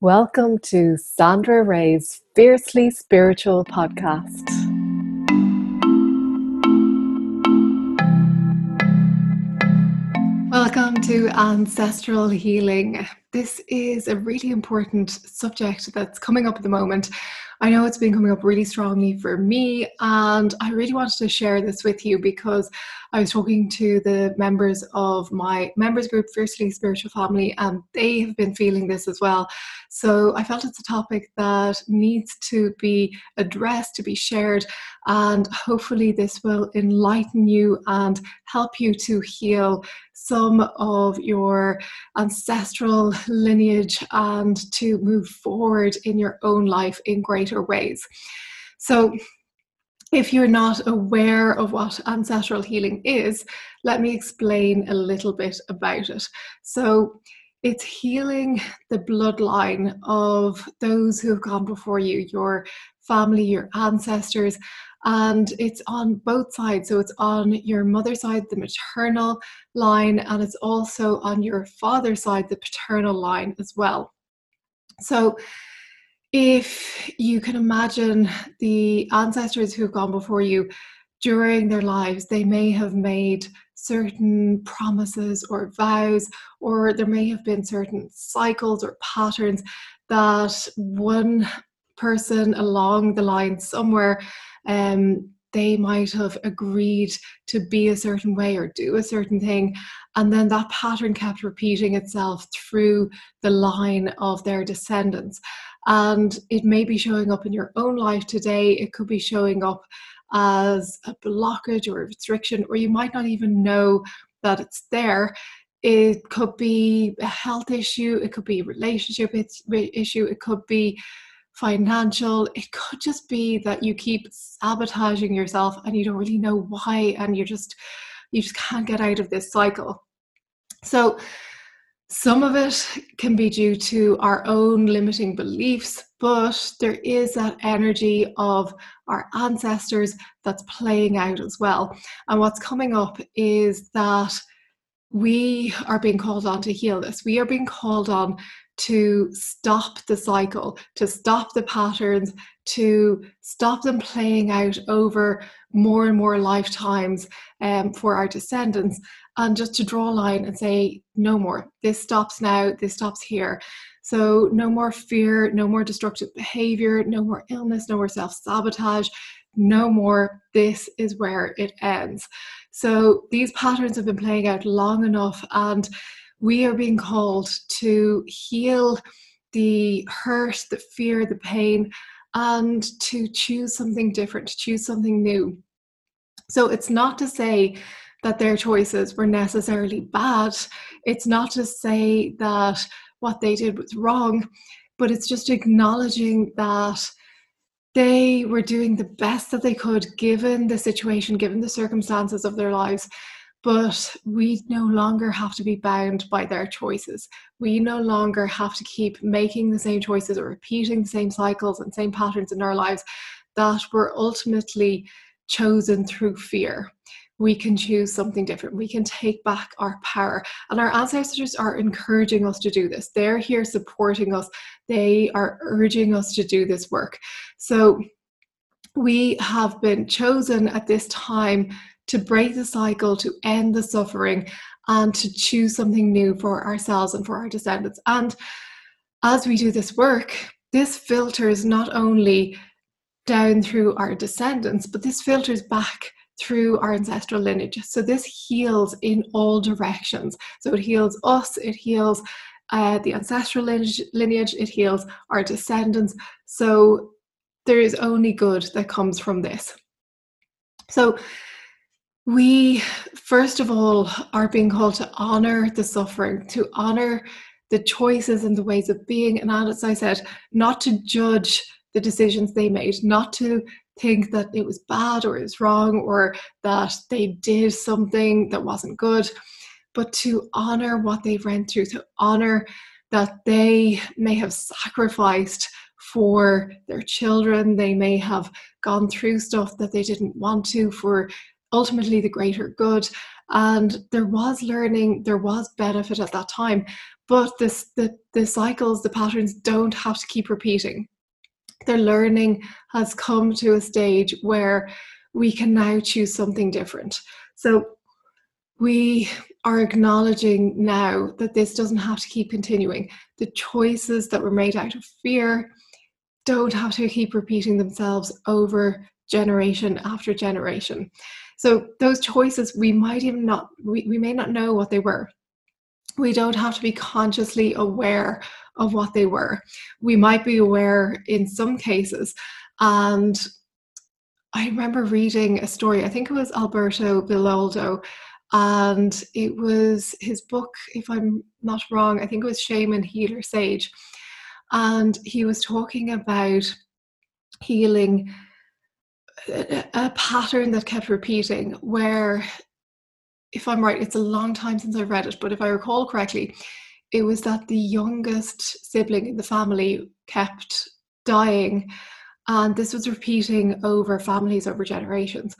Welcome to Sandra Ray's Fiercely Spiritual podcast. Welcome to Ancestral Healing. This is a really important subject that's coming up at the moment. I know it's been coming up really strongly for me, and I really wanted to share this with you because I was talking to the members of my members group, Fiercely Spiritual Family, and they have been feeling this as well. So I felt it's a topic that needs to be addressed, to be shared, and hopefully this will enlighten you and help you to heal some of your ancestral lineage and to move forward in your own life in greater ways. So, if you're not aware of what ancestral healing is, let me explain a little bit about it. So, it's healing the bloodline of those who have gone before you, your family, your ancestors, and it's on both sides. So it's on your mother's side, the maternal line, and it's also on your father's side, the paternal line as well. So if you can imagine the ancestors who've gone before you during their lives, they may have made certain promises or vows, or there may have been certain cycles or patterns that one person along the line somewhere um, they might have agreed to be a certain way or do a certain thing. And then that pattern kept repeating itself through the line of their descendants. And it may be showing up in your own life today, it could be showing up as a blockage or a restriction, or you might not even know that it's there. It could be a health issue, it could be a relationship issue, it could be financial. It could just be that you keep sabotaging yourself and you don't really know why, and you're just you just can't get out of this cycle. So some of it can be due to our own limiting beliefs, but there is that energy of our ancestors that's playing out as well. And what's coming up is that we are being called on to heal this. We are being called on to stop the cycle, to stop the patterns, to stop them playing out over more and more lifetimes um, for our descendants, and just to draw a line and say, no more. This stops now, this stops here. So, no more fear, no more destructive behavior, no more illness, no more self sabotage, no more. This is where it ends. So, these patterns have been playing out long enough, and we are being called to heal the hurt, the fear, the pain, and to choose something different, to choose something new. So it's not to say that their choices were necessarily bad. It's not to say that what they did was wrong, but it's just acknowledging that they were doing the best that they could given the situation, given the circumstances of their lives, but we no longer have to be bound by their choices. We no longer have to keep making the same choices or repeating the same cycles and same patterns in our lives that were ultimately chosen through fear. We can choose something different. We can take back our power. And our ancestors are encouraging us to do this. They're here supporting us. They are urging us to do this work. So we have been chosen at this time to break the cycle, to end the suffering, and to choose something new for ourselves and for our descendants. And as we do this work, this filters not only down through our descendants, but this filters back through our ancestral lineage. So this heals in all directions. So it heals us, it heals uh, the ancestral lineage, lineage, it heals our descendants. So there is only good that comes from this. So we, first of all, are being called to honor the suffering, to honor the choices and the ways of being. And as I said, not to judge the decisions they made, not to think that it was bad or it was wrong or that they did something that wasn't good, but to honor what they've went through, to honor that they may have sacrificed for their children, they may have gone through stuff that they didn't want to for ultimately the greater good. And there was learning, there was benefit at that time, but this the, the cycles, the patterns don't have to keep repeating. The learning has come to a stage where we can now choose something different. So we are acknowledging now that this doesn't have to keep continuing. The choices that were made out of fear don't have to keep repeating themselves over generation after generation. So those choices we might even not we, we may not know what they were. We don't have to be consciously aware of what they were. We might be aware in some cases. And I remember reading a story, I think it was Alberto Villoldo, and it was his book, if I'm not wrong, I think it was Shaman Healer Sage. And he was talking about healing a pattern that kept repeating where if I'm right, it's a long time since I've read it, but if I recall correctly, it was that the youngest sibling in the family kept dying. And this was repeating over families, over generations.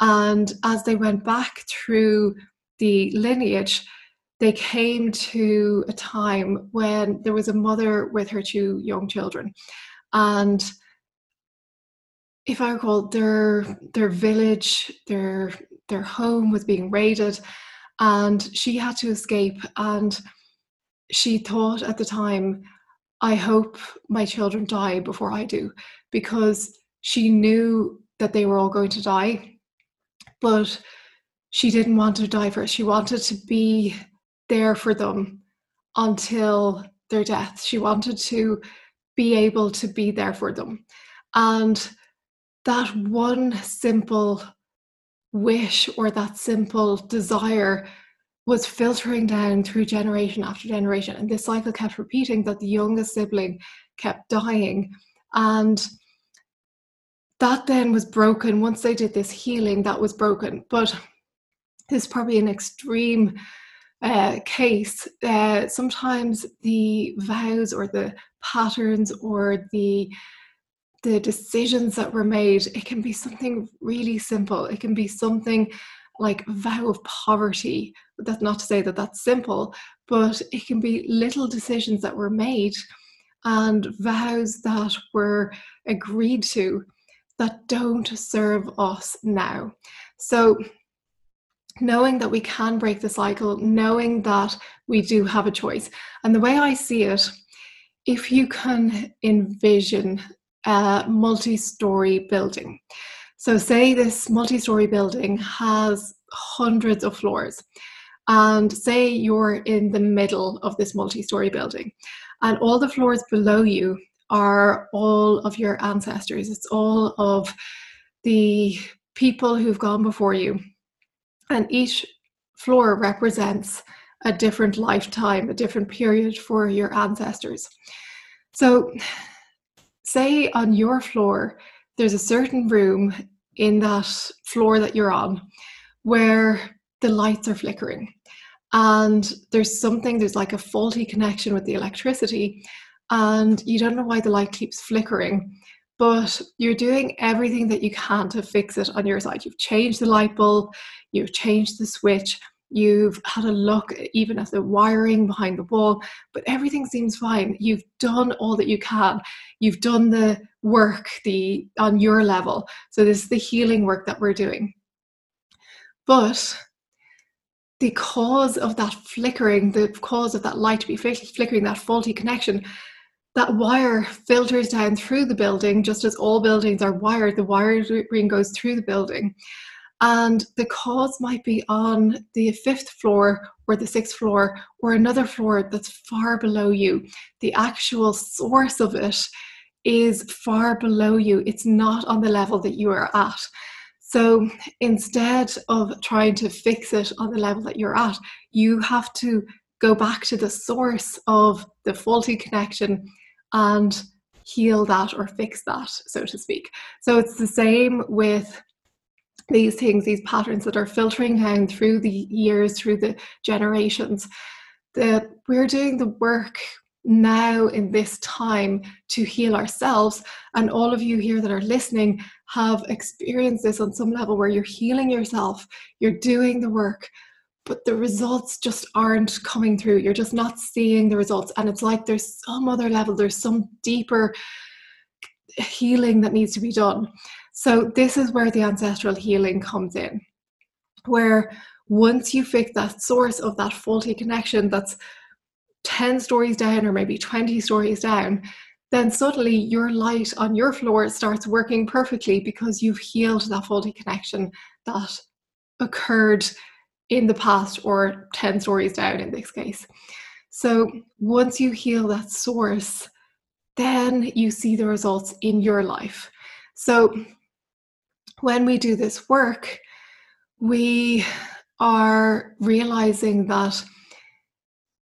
And as they went back through the lineage, they came to a time when there was a mother with her two young children. And if I recall, their their village, their their home was being raided, and she had to escape. And she thought at the time, I hope my children die before I do, because she knew that they were all going to die but she didn't want to die first. She wanted to be there for them until their death. She wanted to be able to be there for them. And that one simple wish or that simple desire was filtering down through generation after generation. And this cycle kept repeating that the youngest sibling kept dying. And that then was broken once they did this healing that was broken but this is probably an extreme uh, case uh, sometimes the vows or the patterns or the the decisions that were made it can be something really simple it can be something like vow of poverty that's not to say that that's simple but it can be little decisions that were made and vows that were agreed to that don't serve us now. So, knowing that we can break the cycle, knowing that we do have a choice. And the way I see it, if you can envision a multi story building, so say this multi story building has hundreds of floors, and say you're in the middle of this multi story building, and all the floors below you are all of your ancestors, it's all of the people who've gone before you. And each floor represents a different lifetime, a different period for your ancestors. So, say on your floor, there's a certain room in that floor that you're on where the lights are flickering. And there's something, there's like a faulty connection with the electricity, and you don't know why the light keeps flickering, but you're doing everything that you can to fix it on your side. You've changed the light bulb, you've changed the switch, you've had a look even at the wiring behind the wall, but everything seems fine. You've done all that you can. You've done the work the on your level. So this is the healing work that we're doing. But the cause of that flickering, the cause of that light to be flickering, that faulty connection, that wire filters down through the building, just as all buildings are wired, the wiring goes through the building. And the cause might be on the fifth floor or the sixth floor or another floor that's far below you. The actual source of it is far below you, it's not on the level that you are at. So instead of trying to fix it on the level that you're at, you have to go back to the source of the faulty connection and heal that or fix that, so to speak. So it's the same with these things, these patterns that are filtering down through the years, through the generations. That we're doing the work now in this time to heal ourselves. And all of you here that are listening have experienced this on some level where you're healing yourself, you're doing the work, but the results just aren't coming through. You're just not seeing the results. And it's like there's some other level, there's some deeper healing that needs to be done. So, this is where the ancestral healing comes in, where once you fix that source of that faulty connection that's 10 stories down or maybe 20 stories down, then suddenly your light on your floor starts working perfectly because you've healed that faulty connection that occurred in the past or 10 stories down in this case. So once you heal that source, then you see the results in your life. So when we do this work, we are realizing that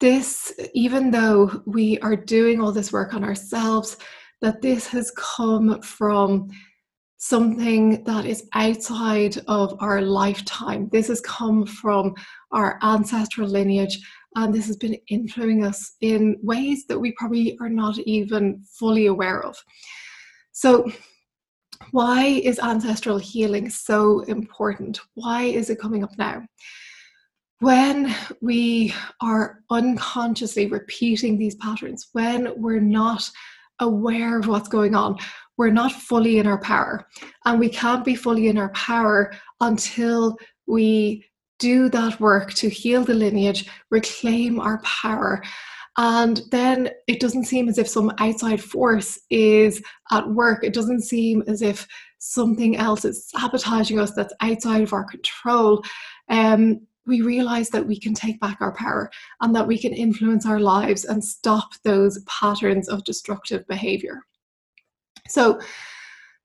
this, even though we are doing all this work on ourselves, that this has come from something that is outside of our lifetime. This has come from our ancestral lineage, and this has been influencing us in ways that we probably are not even fully aware of. So, why is ancestral healing so important? Why is it coming up now? When we are unconsciously repeating these patterns, when we're not aware of what's going on, we're not fully in our power. And we can't be fully in our power until we do that work to heal the lineage, reclaim our power. And then it doesn't seem as if some outside force is at work. It doesn't seem as if something else is sabotaging us that's outside of our control. Um, we realize that we can take back our power and that we can influence our lives and stop those patterns of destructive behavior. So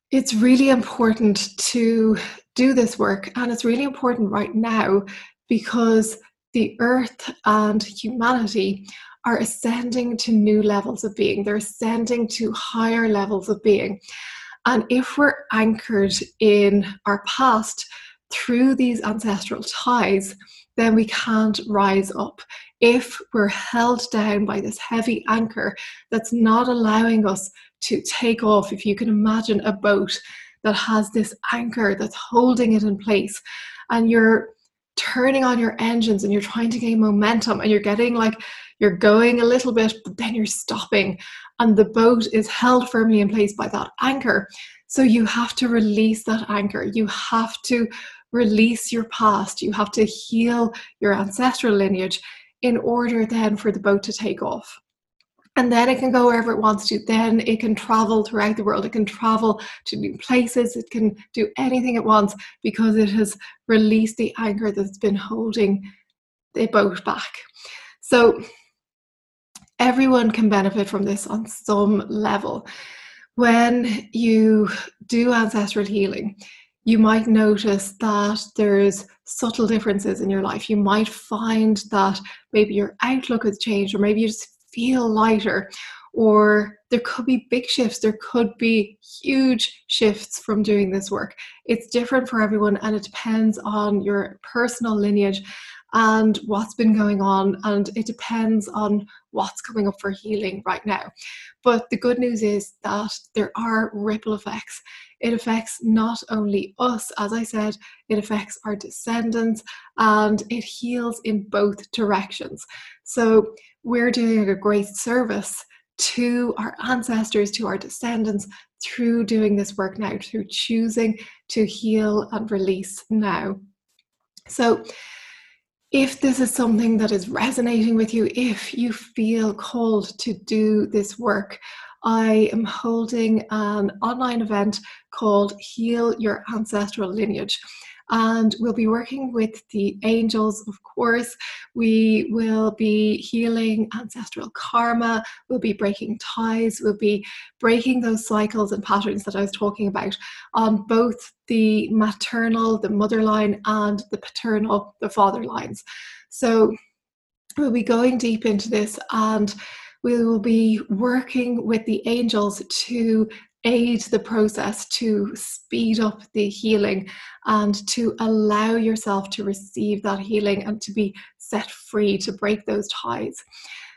it's really important to do this work, and it's really important right now because the earth and humanity are ascending to new levels of being. They're ascending to higher levels of being. And if we're anchored in our past through these ancestral ties, then we can't rise up. If we're held down by this heavy anchor that's not allowing us to take off. If you can imagine a boat that has this anchor that's holding it in place, and you're turning on your engines and you're trying to gain momentum, and you're getting like you're going a little bit, but then you're stopping, and the boat is held firmly in place by that anchor. So you have to release that anchor. You have to release your past. You have to heal your ancestral lineage in order then for the boat to take off and then it can go wherever it wants to. Then it can travel throughout the world. It can travel to new places. It can do anything it wants because it has released the anchor that's been holding the boat back. So everyone can benefit from this on some level. When you do ancestral healing, you might notice that there's subtle differences in your life. You might find that maybe your outlook has changed, or maybe you just feel lighter or there could be big shifts there could be huge shifts from doing this work. It's different for everyone and it depends on your personal lineage and what's been going on and it depends on what's coming up for healing right now. But the good news is that there are ripple effects. It affects not only us as i said it affects our descendants and it heals in both directions. So we're doing a great service to our ancestors, to our descendants through doing this work now, through choosing to heal and release now. So, if this is something that is resonating with you, if you feel called to do this work, I am holding an online event called Heal Your Ancestral Lineage and we'll be working with the angels, of course. We will be healing ancestral karma, we'll be breaking ties, we'll be breaking those cycles and patterns that I was talking about on both the maternal, the mother line, and the paternal, the father lines. So we'll be going deep into this and we will be working with the angels to aid the process to speed up the healing and to allow yourself to receive that healing and to be set free to break those ties.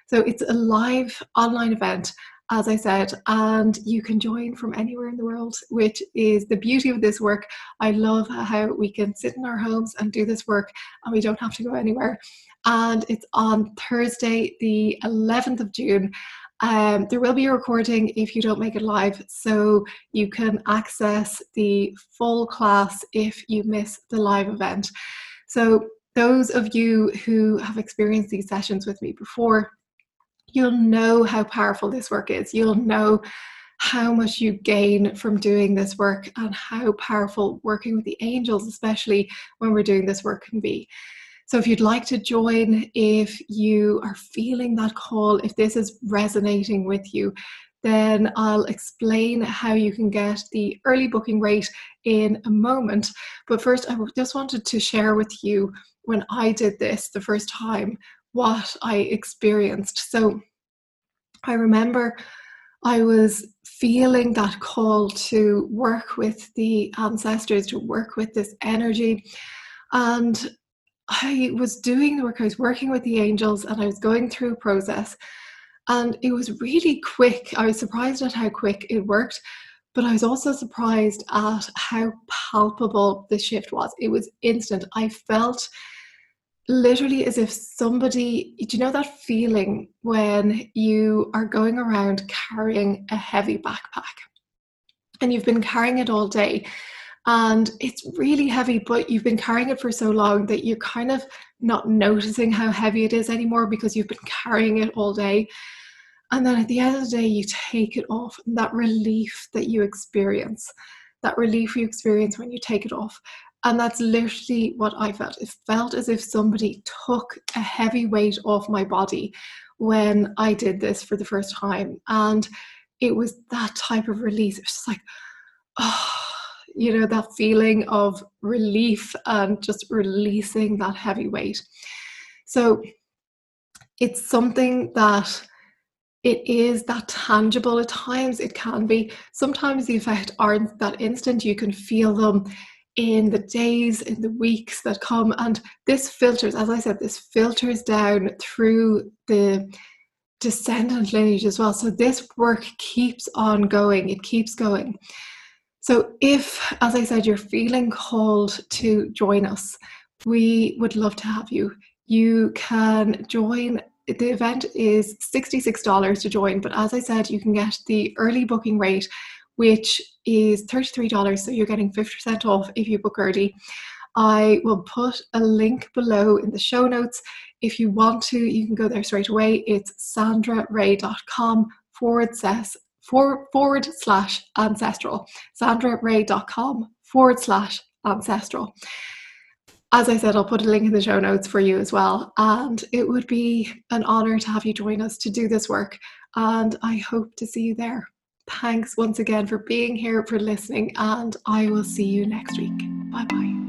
So it's a live online event as I said, and you can join from anywhere in the world, which is the beauty of this work. I love how we can sit in our homes and do this work and we don't have to go anywhere. And it's on Thursday, the 11th of June. Um, there will be a recording if you don't make it live, so you can access the full class if you miss the live event. So, those of you who have experienced these sessions with me before, you'll know how powerful this work is. You'll know how much you gain from doing this work and how powerful working with the angels, especially when we're doing this work, can be. So, if you'd like to join, if you are feeling that call, if this is resonating with you, then I'll explain how you can get the early booking rate in a moment. But first, I just wanted to share with you when I did this the first time what I experienced. So I remember I was feeling that call to work with the ancestors, to work with this energy. And I was doing the work, I was working with the angels, and I was going through a process. And it was really quick. I was surprised at how quick it worked, but I was also surprised at how palpable the shift was. It was instant. I felt literally as if somebody do you know that feeling when you are going around carrying a heavy backpack and you've been carrying it all day and it's really heavy but you've been carrying it for so long that you're kind of not noticing how heavy it is anymore because you've been carrying it all day and then at the end of the day you take it off and that relief that you experience that relief you experience when you take it off and that's literally what I felt. It felt as if somebody took a heavy weight off my body when I did this for the first time. And it was that type of release. It was just like, oh, you know, that feeling of relief and just releasing that heavy weight. So it's something that it is that tangible at times it can be sometimes the effect aren't that instant you can feel them in the days, in the weeks that come. And this filters, as I said, this filters down through the descendant lineage as well. So this work keeps on going, it keeps going. So if, as I said, you're feeling called to join us, we would love to have you. You can join. The event is $66 to join, but as I said, you can get the early booking rate which is $33. So you're getting 50% off if you book early. I will put a link below in the show notes. If you want to, you can go there straight away. It's sandraray.com forward slash forward, forward slash ancestral. sandraray.com forward slash ancestral. As I said, I'll put a link in the show notes for you as well. And it would be an honor to have you join us to do this work. And I hope to see you there. Thanks once again for being here, for listening, and I will see you next week. Bye bye.